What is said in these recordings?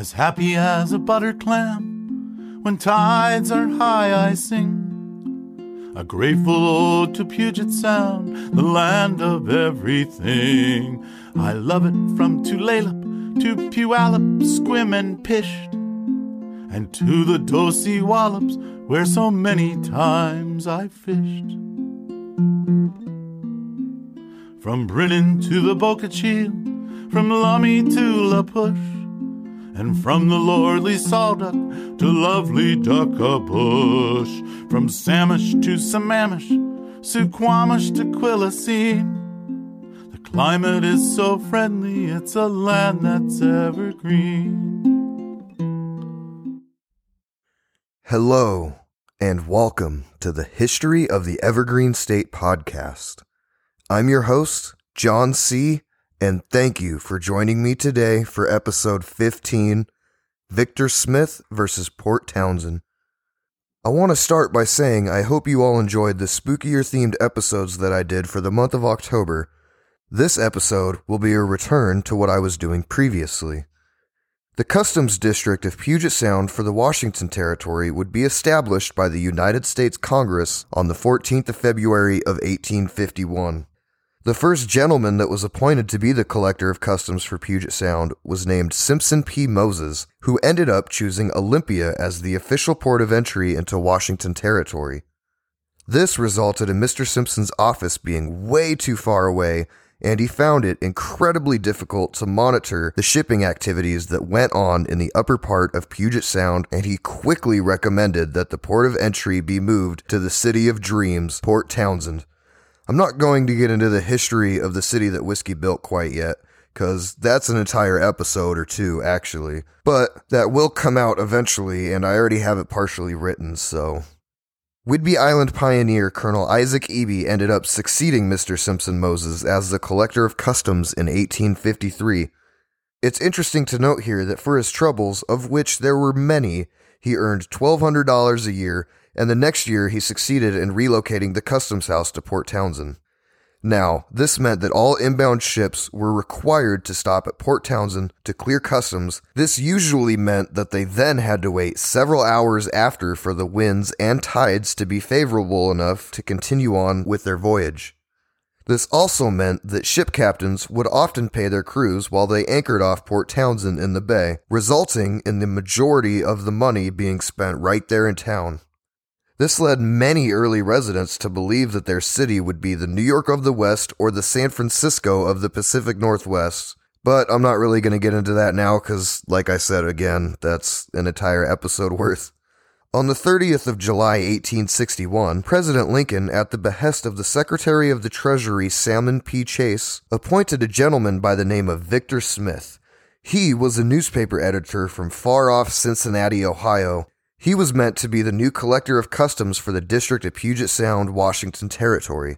As happy as a butter clam, when tides are high, I sing. A grateful ode to Puget Sound, the land of everything. I love it from Tulalip to Puyallup, Sequim and Pysht, and to the Dosewallips, where so many times I fished. From Brinnon to the Boca from Lummi to La Push, and from the lordly Salduck to lovely Duckabush, from Samish to Sammamish, Suquamish to Quilcene. The climate is so friendly, it's a land that's evergreen. Hello, and welcome to the History of the Evergreen State podcast. I'm your host, Jon C., and thank you for joining me today for episode 15 Victor Smith versus Port Townsend. I want to start by saying I hope you all enjoyed the spookier themed episodes that I did for the month of October. This episode will be a return to what I was doing previously. The Customs District of Puget Sound for the Washington Territory would be established by the United States Congress on the 14th of February of 1851. The first gentleman that was appointed to be the collector of customs for Puget Sound was named Simpson P. Moses, who ended up choosing Olympia as the official port of entry into Washington Territory. This resulted in Mr. Simpson's office being way too far away, and he found it incredibly difficult to monitor the shipping activities that went on in the upper part of Puget Sound, and he quickly recommended that the port of entry be moved to the City of Dreams, Port Townsend. I'm not going to get into the history of the city that whiskey built quite yet, because that's an entire episode or two, actually. But that will come out eventually, and I already have it partially written, so. Whidbey Island pioneer Colonel Isaac Ebey ended up succeeding Mr. Simpson Moses as the collector of customs in 1853. It's interesting to note here that for his troubles, of which there were many, he earned $1,200 a year and the next year he succeeded in relocating the customs house to Port Townsend. Now, this meant that all inbound ships were required to stop at Port Townsend to clear customs. This usually meant that they then had to wait several hours after for the winds and tides to be favorable enough to continue on with their voyage. This also meant that ship captains would often pay their crews while they anchored off Port Townsend in the bay, resulting in the majority of the money being spent right there in town. This led many early residents to believe that their city would be the New York of the West or the San Francisco of the Pacific Northwest. But I'm not really going to get into that now because, like I said again, that's an entire episode worth. On the 30th of July 1861, President Lincoln, at the behest of the Secretary of the Treasury Salmon P. Chase, appointed a gentleman by the name of Victor Smith. He was a newspaper editor from far off Cincinnati, Ohio, he was meant to be the new collector of customs for the District of Puget Sound, Washington Territory.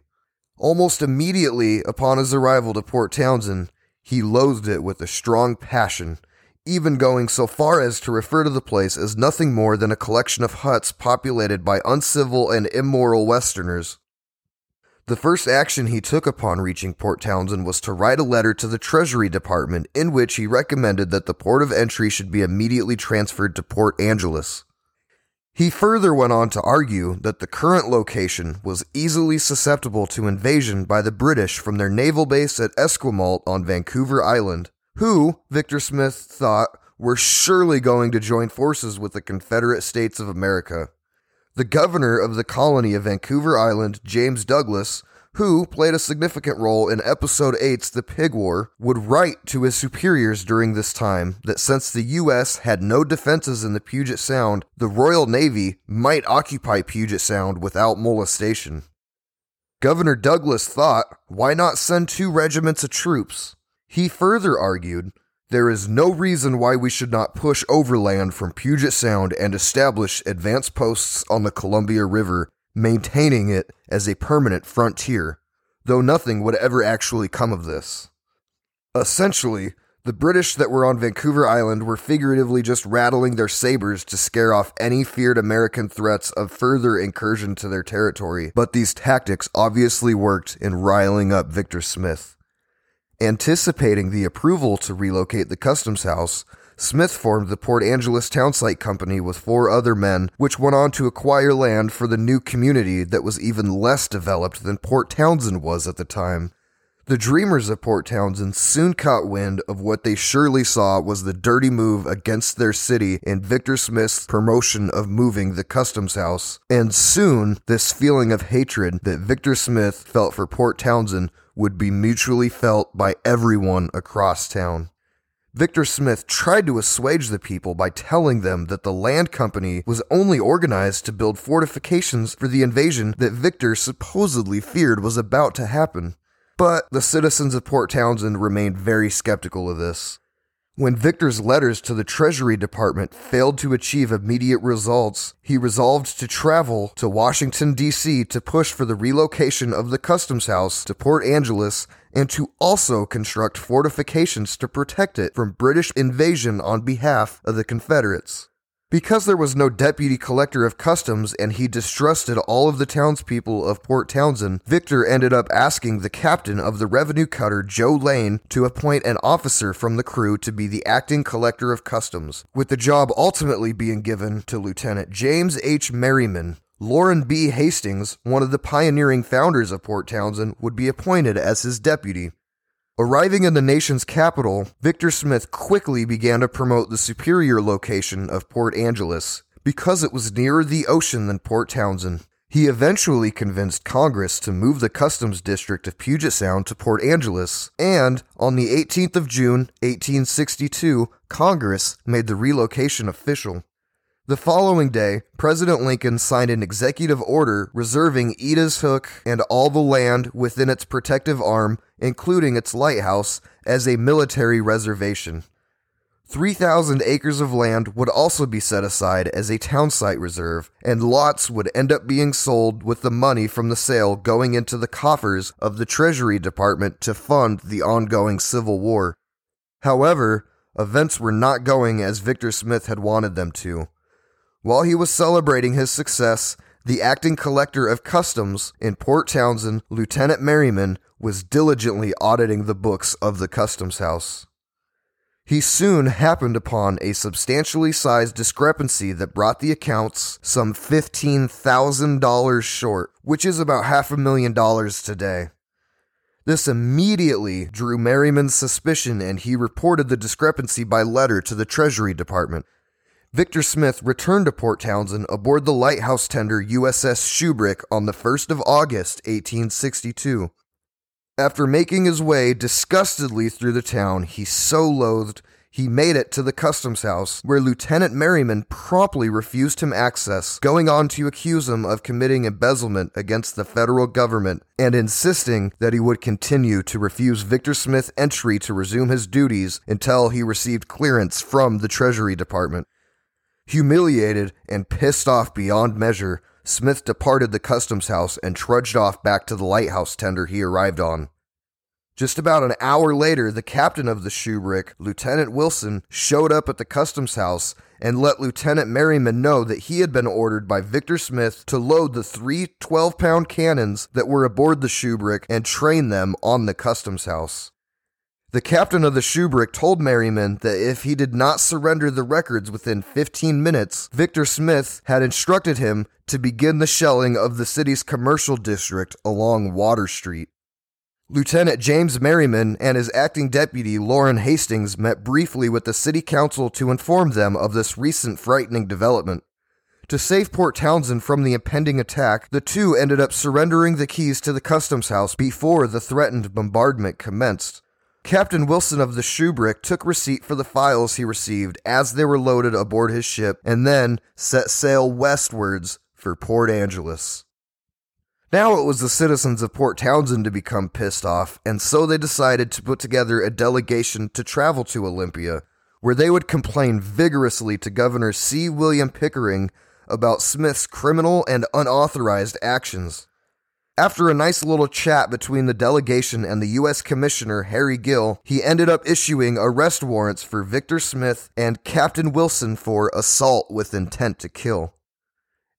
Almost immediately upon his arrival to Port Townsend, he loathed it with a strong passion, even going so far as to refer to the place as nothing more than a collection of huts populated by uncivil and immoral Westerners. The first action he took upon reaching Port Townsend was to write a letter to the Treasury Department in which he recommended that the port of entry should be immediately transferred to Port Angeles. He further went on to argue that the current location was easily susceptible to invasion by the British from their naval base at Esquimalt on Vancouver Island, who, Victor Smith thought, were surely going to join forces with the Confederate States of America. The governor of the colony of Vancouver Island, James Douglas, who played a significant role in Episode 8's The Pig War, would write to his superiors during this time that since the U.S. had no defenses in the Puget Sound, the Royal Navy might occupy Puget Sound without molestation. Governor Douglas thought, why not send two regiments of troops? He further argued, there is no reason why we should not push overland from Puget Sound and establish advance posts on the Columbia River maintaining it as a permanent frontier, though nothing would ever actually come of this. Essentially, the British that were on Vancouver Island were figuratively just rattling their sabers to scare off any feared American threats of further incursion to their territory, but these tactics obviously worked in riling up Victor Smith. Anticipating the approval to relocate the customs house, Smith formed the Port Angeles Townsite Company with four other men, which went on to acquire land for the new community that was even less developed than Port Townsend was at the time. The dreamers of Port Townsend soon caught wind of what they surely saw was the dirty move against their city in Victor Smith's promotion of moving the customs house. And soon, this feeling of hatred that Victor Smith felt for Port Townsend would be mutually felt by everyone across town. Victor Smith tried to assuage the people by telling them that the land company was only organized to build fortifications for the invasion that Victor supposedly feared was about to happen. But the citizens of Port Townsend remained very skeptical of this. When Victor's letters to the Treasury Department failed to achieve immediate results, he resolved to travel to Washington, D.C. to push for the relocation of the Customs House to Port Angeles and to also construct fortifications to protect it from British invasion on behalf of the Confederates. Because there was no deputy collector of customs and he distrusted all of the townspeople of Port Townsend, Victor ended up asking the captain of the revenue cutter, Joe Lane, to appoint an officer from the crew to be the acting collector of customs, with the job ultimately being given to Lieutenant James H. Merriman. Loren B. Hastings, one of the pioneering founders of Port Townsend, would be appointed as his deputy. Arriving in the nation's capital, Victor Smith quickly began to promote the superior location of Port Angeles because it was nearer the ocean than Port Townsend. He eventually convinced Congress to move the customs district of Puget Sound to Port Angeles, and on the 18th of June, 1862, Congress made the relocation official. The following day, President Lincoln signed an executive order reserving Ediz Hook and all the land within its protective arm, including its lighthouse, as a military reservation. 3,000 acres of land would also be set aside as a townsite reserve, and lots would end up being sold with the money from the sale going into the coffers of the Treasury Department to fund the ongoing Civil War. However, events were not going as Victor Smith had wanted them to. While he was celebrating his success, the acting collector of customs in Port Townsend, Lieutenant Merriman, was diligently auditing the books of the customs house. He soon happened upon a substantially sized discrepancy that brought the accounts some $15,000 short, which is about half a million dollars today. This immediately drew Merriman's suspicion and he reported the discrepancy by letter to the Treasury Department, Victor Smith returned to Port Townsend aboard the lighthouse tender USS Shubrick on the 1st of August, 1862. After making his way disgustedly through the town he so loathed, he made it to the customs house, where Lieutenant Merriman promptly refused him access, going on to accuse him of committing embezzlement against the federal government and insisting that he would continue to refuse Victor Smith entry to resume his duties until he received clearance from the Treasury Department. Humiliated and pissed off beyond measure, Smith departed the customs house and trudged off back to the lighthouse tender he arrived on. Just about an hour later, the captain of the Shubrick, Lieutenant Wilson, showed up at the customs house and let Lieutenant Merriman know that he had been ordered by Victor Smith to load the three 12 pound cannons that were aboard the Shubrick and train them on the customs house. The captain of the Shubrick told Merriman that if he did not surrender the records within 15 minutes, Victor Smith had instructed him to begin the shelling of the city's commercial district along Water Street. Lieutenant James Merriman and his acting deputy Loren Hastings met briefly with the city council to inform them of this recent frightening development. To save Port Townsend from the impending attack, the two ended up surrendering the keys to the customs house before the threatened bombardment commenced. Captain Wilson of the Shubrick took receipt for the files he received as they were loaded aboard his ship and then set sail westwards for Port Angeles. Now it was the citizens of Port Townsend to become pissed off, and so they decided to put together a delegation to travel to Olympia, where they would complain vigorously to Governor C. William Pickering about Smith's criminal and unauthorized actions. After a nice little chat between the delegation and the U.S. Commissioner Harry Gill, he ended up issuing arrest warrants for Victor Smith and Captain Wilson for assault with intent to kill.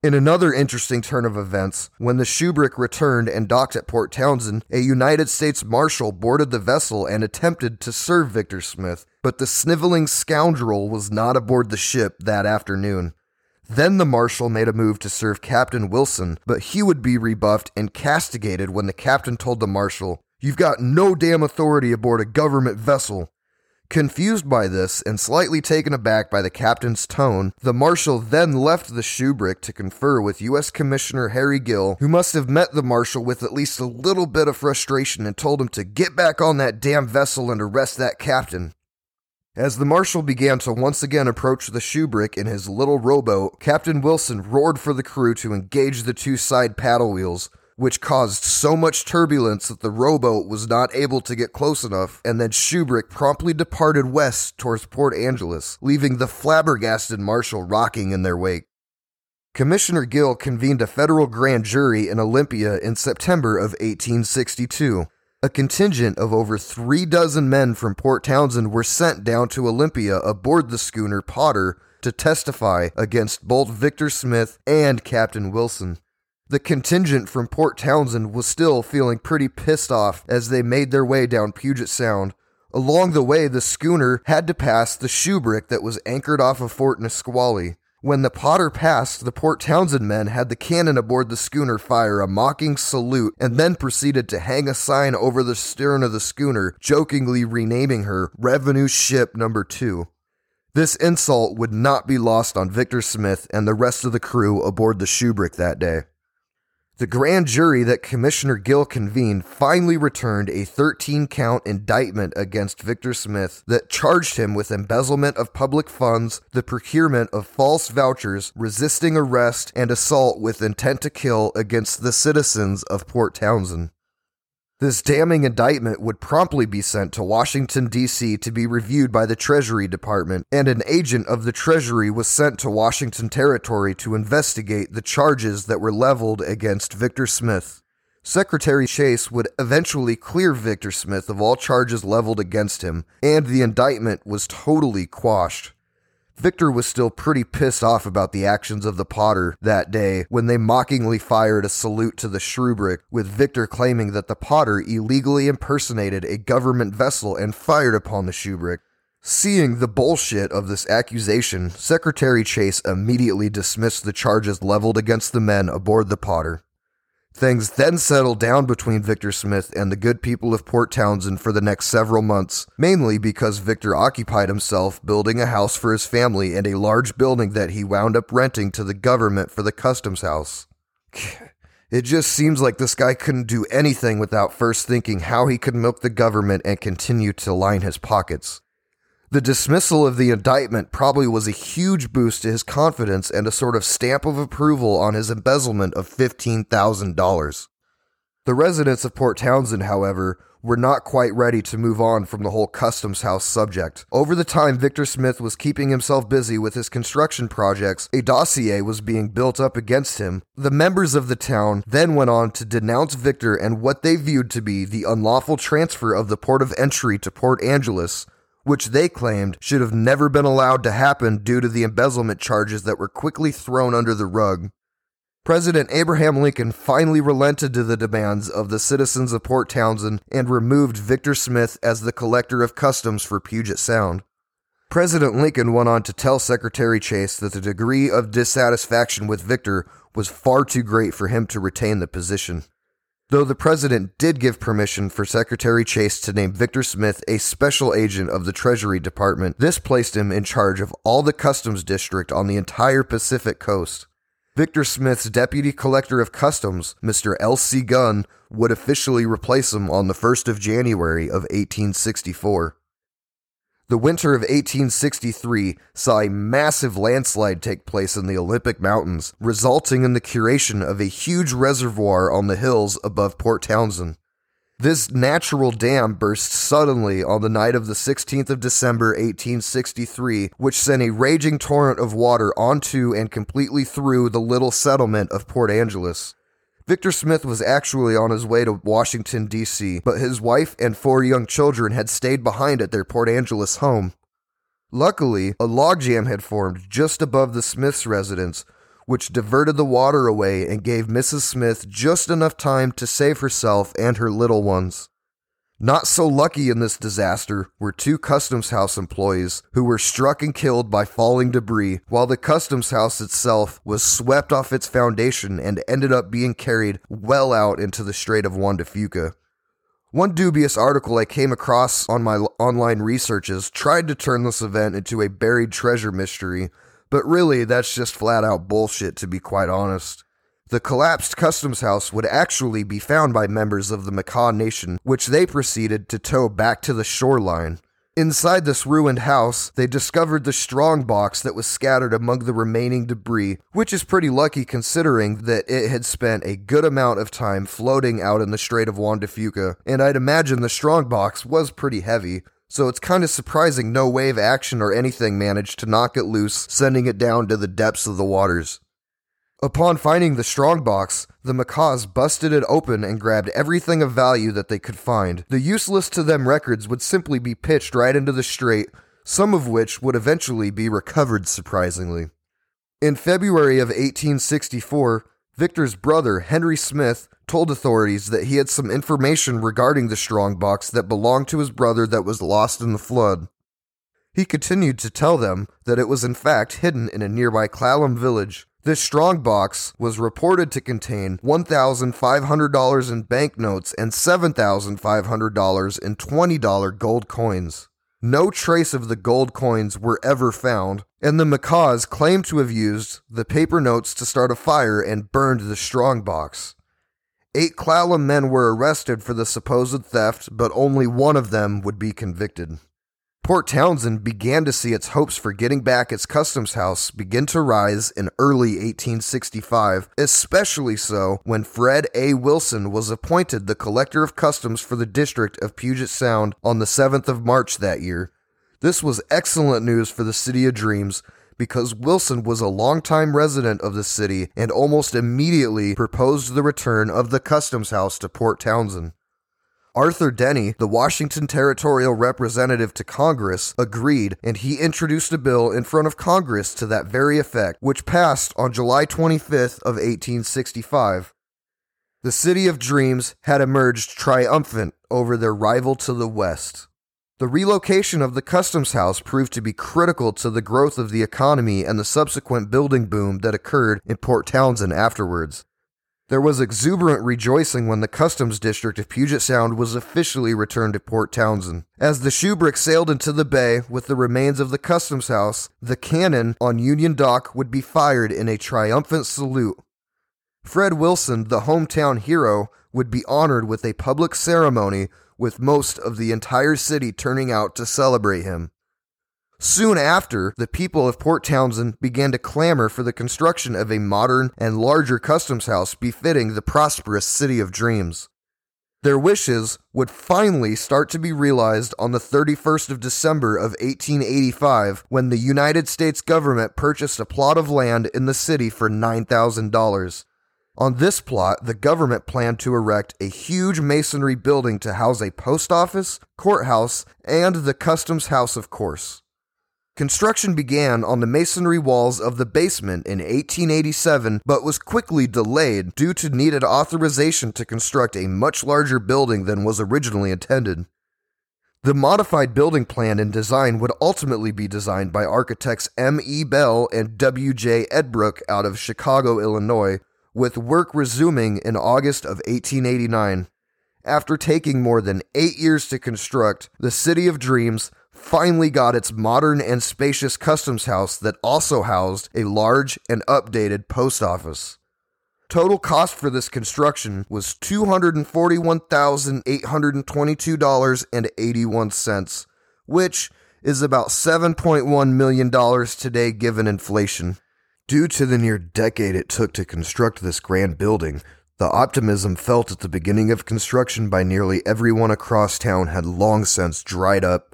In another interesting turn of events, when the Shubrick returned and docked at Port Townsend, a United States Marshal boarded the vessel and attempted to serve Victor Smith, but the sniveling scoundrel was not aboard the ship that afternoon. Then the Marshal made a move to serve Captain Wilson, but he would be rebuffed and castigated when the captain told the Marshal, You've got no damn authority aboard a government vessel. Confused by this and slightly taken aback by the captain's tone, the marshal then left the Shubrick to confer with U.S. Commissioner Harry Gill, who must have met the marshal with at least a little bit of frustration and told him to get back on that damn vessel and arrest that captain. As the marshal began to once again approach the Shubrick in his little rowboat, Captain Wilson roared for the crew to engage the two side paddle wheels, which caused so much turbulence that the rowboat was not able to get close enough, and then Shubrick promptly departed west towards Port Angeles, leaving the flabbergasted marshal rocking in their wake. Commissioner Gill convened a federal grand jury in Olympia in September of 1862. A contingent of over three dozen men from Port Townsend were sent down to Olympia aboard the schooner Potter to testify against both Victor Smith and Captain Wilson. The contingent from Port Townsend was still feeling pretty pissed off as they made their way down Puget Sound. Along the way, the schooner had to pass the Shubrick that was anchored off of Fort Nisqually. When the Potter passed, the Port Townsend men had the cannon aboard the schooner fire a mocking salute and then proceeded to hang a sign over the stern of the schooner, jokingly renaming her Revenue Ship Number 2. This insult would not be lost on Victor Smith and the rest of the crew aboard the Shubrick that day. The grand jury that Commissioner Gill convened finally returned a 13 count indictment against Victor Smith that charged him with embezzlement of public funds, the procurement of false vouchers, resisting arrest, and assault with intent to kill against the citizens of Port Townsend. This damning indictment would promptly be sent to Washington, D.C. to be reviewed by the Treasury Department, and an agent of the Treasury was sent to Washington Territory to investigate the charges that were leveled against Victor Smith. Secretary Chase would eventually clear Victor Smith of all charges leveled against him, and the indictment was totally quashed. Victor was still pretty pissed off about the actions of the Potter that day when they mockingly fired a salute to the Shubrick, with Victor claiming that the Potter illegally impersonated a government vessel and fired upon the Shubrick. Seeing the bullshit of this accusation, Secretary Chase immediately dismissed the charges leveled against the men aboard the Potter. Things then settled down between Victor Smith and the good people of Port Townsend for the next several months, mainly because Victor occupied himself building a house for his family and a large building that he wound up renting to the government for the customs house. It just seems like this guy couldn't do anything without first thinking how he could milk the government and continue to line his pockets. The dismissal of the indictment probably was a huge boost to his confidence and a sort of stamp of approval on his embezzlement of $15,000. The residents of Port Townsend, however, were not quite ready to move on from the whole customs house subject. Over the time Victor Smith was keeping himself busy with his construction projects, a dossier was being built up against him. The members of the town then went on to denounce Victor and what they viewed to be the unlawful transfer of the port of entry to Port Angeles, which they claimed should have never been allowed to happen due to the embezzlement charges that were quickly thrown under the rug. President Abraham Lincoln finally relented to the demands of the citizens of Port Townsend and removed Victor Smith as the collector of customs for Puget Sound. President Lincoln went on to tell Secretary Chase that the degree of dissatisfaction with Victor was far too great for him to retain the position. Though the president did give permission for Secretary Chase to name Victor Smith a special agent of the Treasury Department, this placed him in charge of all the customs district on the entire Pacific coast. Victor Smith's deputy collector of customs, Mr. L.C. Gunn, would officially replace him on the 1st of January of 1864. The winter of 1863 saw a massive landslide take place in the Olympic Mountains, resulting in the curation of a huge reservoir on the hills above Port Townsend. This natural dam burst suddenly on the night of the 16th of December 1863, which sent a raging torrent of water onto and completely through the little settlement of Port Angeles. Victor Smith was actually on his way to Washington, D.C., but his wife and four young children had stayed behind at their Port Angeles home. Luckily, a logjam had formed just above the Smiths' residence, which diverted the water away and gave Mrs. Smith just enough time to save herself and her little ones. Not so lucky in this disaster were two customs house employees who were struck and killed by falling debris, while the customs house itself was swept off its foundation and ended up being carried well out into the Strait of Juan de Fuca. One dubious article I came across on my online researches tried to turn this event into a buried treasure mystery, but really that's just flat out bullshit to be quite honest. The collapsed customs house would actually be found by members of the Makah Nation, which they proceeded to tow back to the shoreline. Inside this ruined house, they discovered the strong box that was scattered among the remaining debris, which is pretty lucky considering that it had spent a good amount of time floating out in the Strait of Juan de Fuca, and I'd imagine the strong box was pretty heavy, so it's kind of surprising no wave action or anything managed to knock it loose, sending it down to the depths of the waters. Upon finding the strongbox, the Makahs busted it open and grabbed everything of value that they could find. The useless to them records would simply be pitched right into the strait, some of which would eventually be recovered surprisingly. In February of 1864, Victor's brother, Henry Smith, told authorities that he had some information regarding the strongbox that belonged to his brother that was lost in the flood. He continued to tell them that it was in fact hidden in a nearby Clallam village, this strong box was reported to contain $1,500 in banknotes and $7,500 in $20 gold coins. No trace of the gold coins were ever found, and the Makahs claimed to have used the paper notes to start a fire and burned the strong box. Eight Clallam men were arrested for the supposed theft, but only one of them would be convicted. Port Townsend began to see its hopes for getting back its customs house begin to rise in early 1865, especially so when Fred A. Wilson was appointed the collector of customs for the district of Puget Sound on the 7th of March that year. This was excellent news for the City of Dreams because Wilson was a longtime resident of the city and almost immediately proposed the return of the customs house to Port Townsend. Arthur Denny, the Washington territorial representative to Congress, agreed, and he introduced a bill in front of Congress to that very effect, which passed on July 25th of 1865. The City of Dreams had emerged triumphant over their rival to the west. The relocation of the customs house proved to be critical to the growth of the economy and the subsequent building boom that occurred in Port Townsend afterwards. There was exuberant rejoicing when the customs district of Puget Sound was officially returned to Port Townsend. As the Shubrick sailed into the bay with the remains of the customs house, the cannon on Union Dock would be fired in a triumphant salute. Fred Wilson, the hometown hero, would be honored with a public ceremony with most of the entire city turning out to celebrate him. Soon after, the people of Port Townsend began to clamor for the construction of a modern and larger customs house befitting the prosperous city of dreams. Their wishes would finally start to be realized on the 31st of December of 1885 when the United States government purchased a plot of land in the city for $9,000. On this plot, the government planned to erect a huge masonry building to house a post office, courthouse, and the customs house, of course. Construction began on the masonry walls of the basement in 1887, but was quickly delayed due to needed authorization to construct a much larger building than was originally intended. The modified building plan and design would ultimately be designed by architects M. E. Bell and W. J. Edbrooke out of Chicago, Illinois, with work resuming in August of 1889. After taking more than eight years to construct, the City of Dreams finally got its modern and spacious customs house that also housed a large and updated post office. Total cost for this construction was $241,822.81, which is about $7.1 million today given inflation. Due to the near decade it took to construct this grand building, the optimism felt at the beginning of construction by nearly everyone across town had long since dried up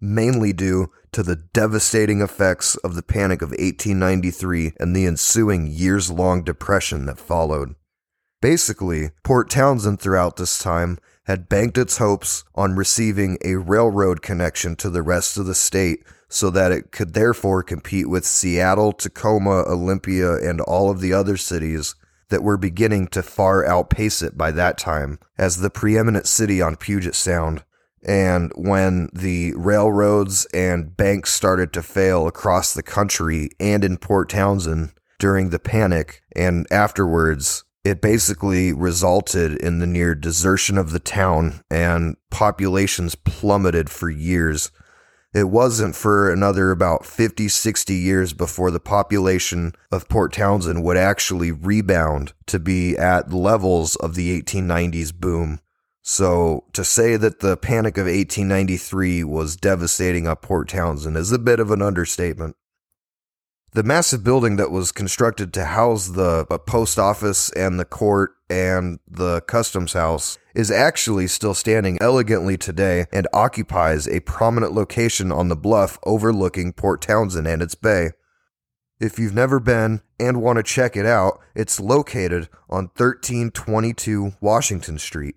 mainly due to the devastating effects of the Panic of 1893 and the ensuing years long depression that followed. Basically, Port Townsend throughout this time had banked its hopes on receiving a railroad connection to the rest of the state so that it could therefore compete with Seattle, Tacoma, Olympia, and all of the other cities that were beginning to far outpace it by that time as the preeminent city on Puget Sound. And when the railroads and banks started to fail across the country and in Port Townsend during the panic and afterwards, it basically resulted in the near desertion of the town and populations plummeted for years. It wasn't for another about 50, 60 years before the population of Port Townsend would actually rebound to be at levels of the 1890s boom. So to say that the Panic of 1893 was devastating up Port Townsend is a bit of an understatement. The massive building that was constructed to house the uh, post office and the court and the customs house is actually still standing elegantly today and occupies a prominent location on the bluff overlooking Port Townsend and its bay. If you've never been and want to check it out, it's located on 1322 Washington Street.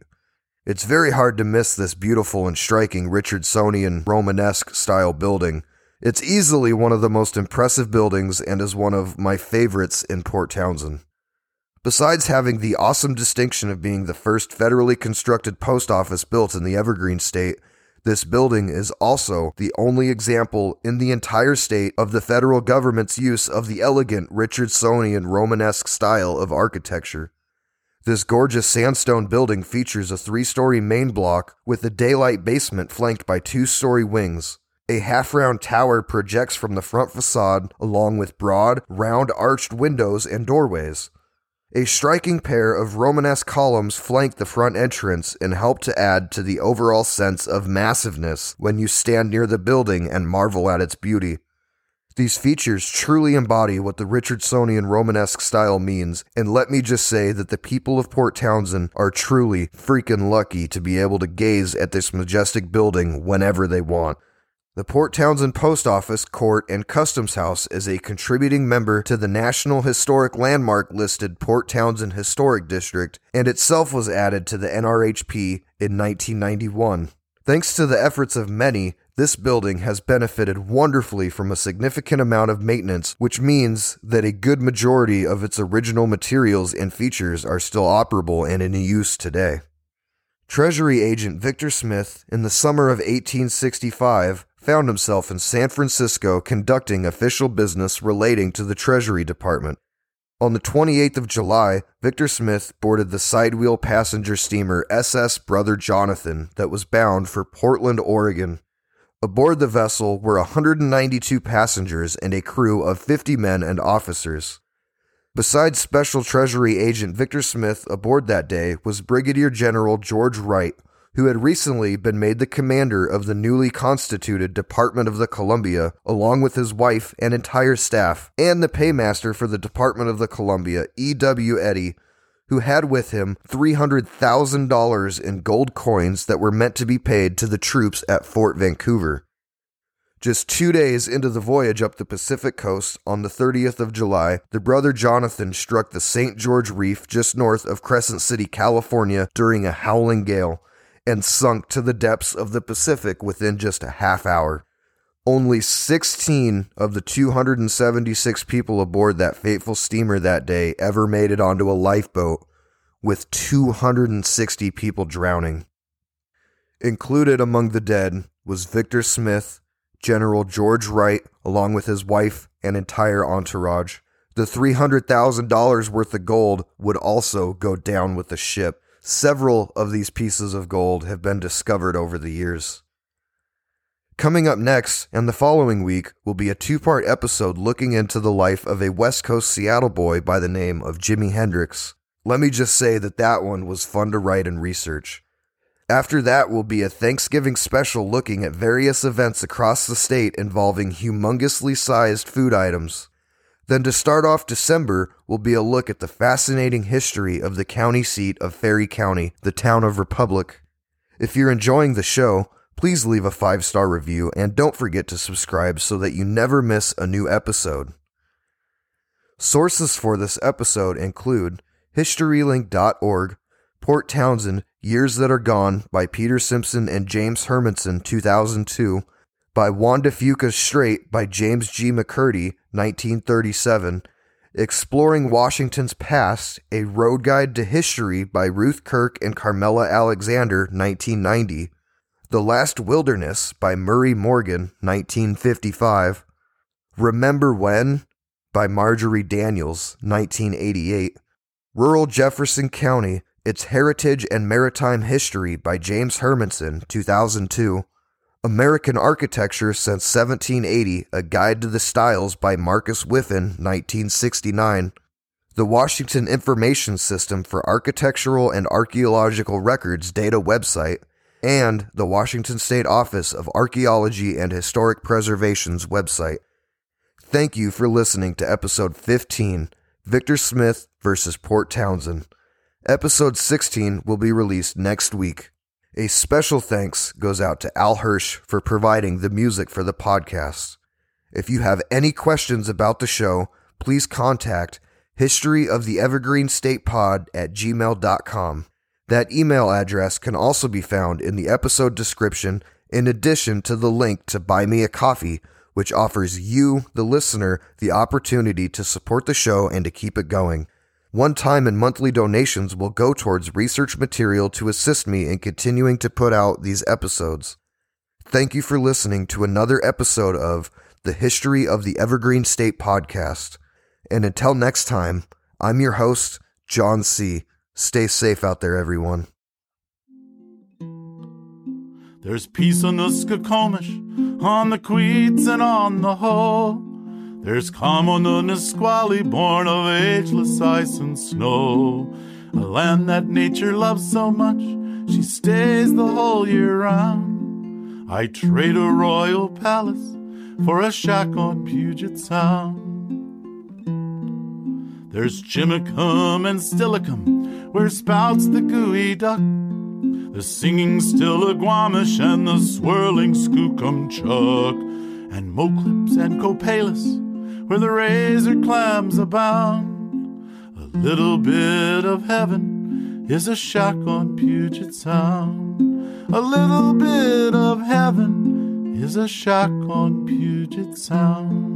It's very hard to miss this beautiful and striking Richardsonian Romanesque style building. It's easily one of the most impressive buildings and is one of my favorites in Port Townsend. Besides having the awesome distinction of being the first federally constructed post office built in the Evergreen State, this building is also the only example in the entire state of the federal government's use of the elegant Richardsonian Romanesque style of architecture. This gorgeous sandstone building features a three story main block with a daylight basement flanked by two story wings. A half round tower projects from the front facade, along with broad, round arched windows and doorways. A striking pair of Romanesque columns flank the front entrance and help to add to the overall sense of massiveness when you stand near the building and marvel at its beauty. These features truly embody what the Richardsonian Romanesque style means, and let me just say that the people of Port Townsend are truly freaking lucky to be able to gaze at this majestic building whenever they want. The Port Townsend Post Office, Court, and Customs House is a contributing member to the National Historic Landmark listed Port Townsend Historic District and itself was added to the NRHP in 1991. Thanks to the efforts of many, this building has benefited wonderfully from a significant amount of maintenance, which means that a good majority of its original materials and features are still operable and in use today. Treasury agent Victor Smith, in the summer of 1865, found himself in San Francisco conducting official business relating to the Treasury Department. On the 28th of July, Victor Smith boarded the sidewheel passenger steamer SS Brother Jonathan that was bound for Portland, Oregon. Aboard the vessel were 192 passengers and a crew of 50 men and officers. Besides Special Treasury Agent Victor Smith aboard that day was Brigadier General George Wright, who had recently been made the commander of the newly constituted Department of the Columbia, along with his wife and entire staff, and the paymaster for the Department of the Columbia, E.W. Eddy, who had with him $300,000 in gold coins that were meant to be paid to the troops at Fort Vancouver. Just two days into the voyage up the Pacific coast, on the 30th of July, the brother Jonathan struck the St. George Reef just north of Crescent City, California, during a howling gale and sunk to the depths of the Pacific within just a half hour. Only 16 of the 276 people aboard that fateful steamer that day ever made it onto a lifeboat, with 260 people drowning. Included among the dead was Victor Smith, General George Wright, along with his wife and entire entourage. The $300,000 worth of gold would also go down with the ship, Several of these pieces of gold have been discovered over the years. Coming up next and the following week will be a two part episode looking into the life of a West Coast Seattle boy by the name of Jimi Hendrix. Let me just say that that one was fun to write and research. After that will be a Thanksgiving special looking at various events across the state involving humongously sized food items. Then, to start off December, will be a look at the fascinating history of the county seat of Ferry County, the town of Republic. If you're enjoying the show, please leave a five star review and don't forget to subscribe so that you never miss a new episode. Sources for this episode include HistoryLink.org, Port Townsend Years That Are Gone by Peter Simpson and James Hermanson, 2002, by Juan de Fuca Strait by James G. McCurdy, 1937, Exploring Washington's Past, A Road Guide to History by Ruth Kirk and Carmela Alexander, 1990, The Last Wilderness by Murray Morgan, 1955, Remember When by Marjorie Daniels, 1988, Rural Jefferson County, Its Heritage and Maritime History by James Hermanson, 2002, American Architecture Since 1780 A Guide to the Styles by Marcus Whiffen, 1969. The Washington Information System for Architectural and Archaeological Records data website, and the Washington State Office of Archaeology and Historic Preservation's website. Thank you for listening to episode 15 Victor Smith versus Port Townsend. Episode 16 will be released next week. A special thanks goes out to Al Hirsch for providing the music for the podcast. If you have any questions about the show, please contact history of the evergreen state pod at gmail.com. That email address can also be found in the episode description in addition to the link to buy me a coffee, which offers you, the listener, the opportunity to support the show and to keep it going. One time and monthly donations will go towards research material to assist me in continuing to put out these episodes. Thank you for listening to another episode of the History of the Evergreen State podcast. And until next time, I'm your host, Jon C. Stay safe out there, everyone. There's peace on the Skokomish, on the Queets, and on the Hoh. There's calm on the Nisqually, born of ageless ice and snow. A land that nature loves so much, she stays the whole year round. I trade a royal palace for a shack on Puget Sound. There's Chimacum and Steilacoom, where spouts the geoduck, The singing Stillaguamish and the swirling Skookumchuck, and Moclips and Copalis where the razor clams abound. A little bit of heaven is a shack on Puget Sound. A little bit of heaven is a shack on Puget Sound.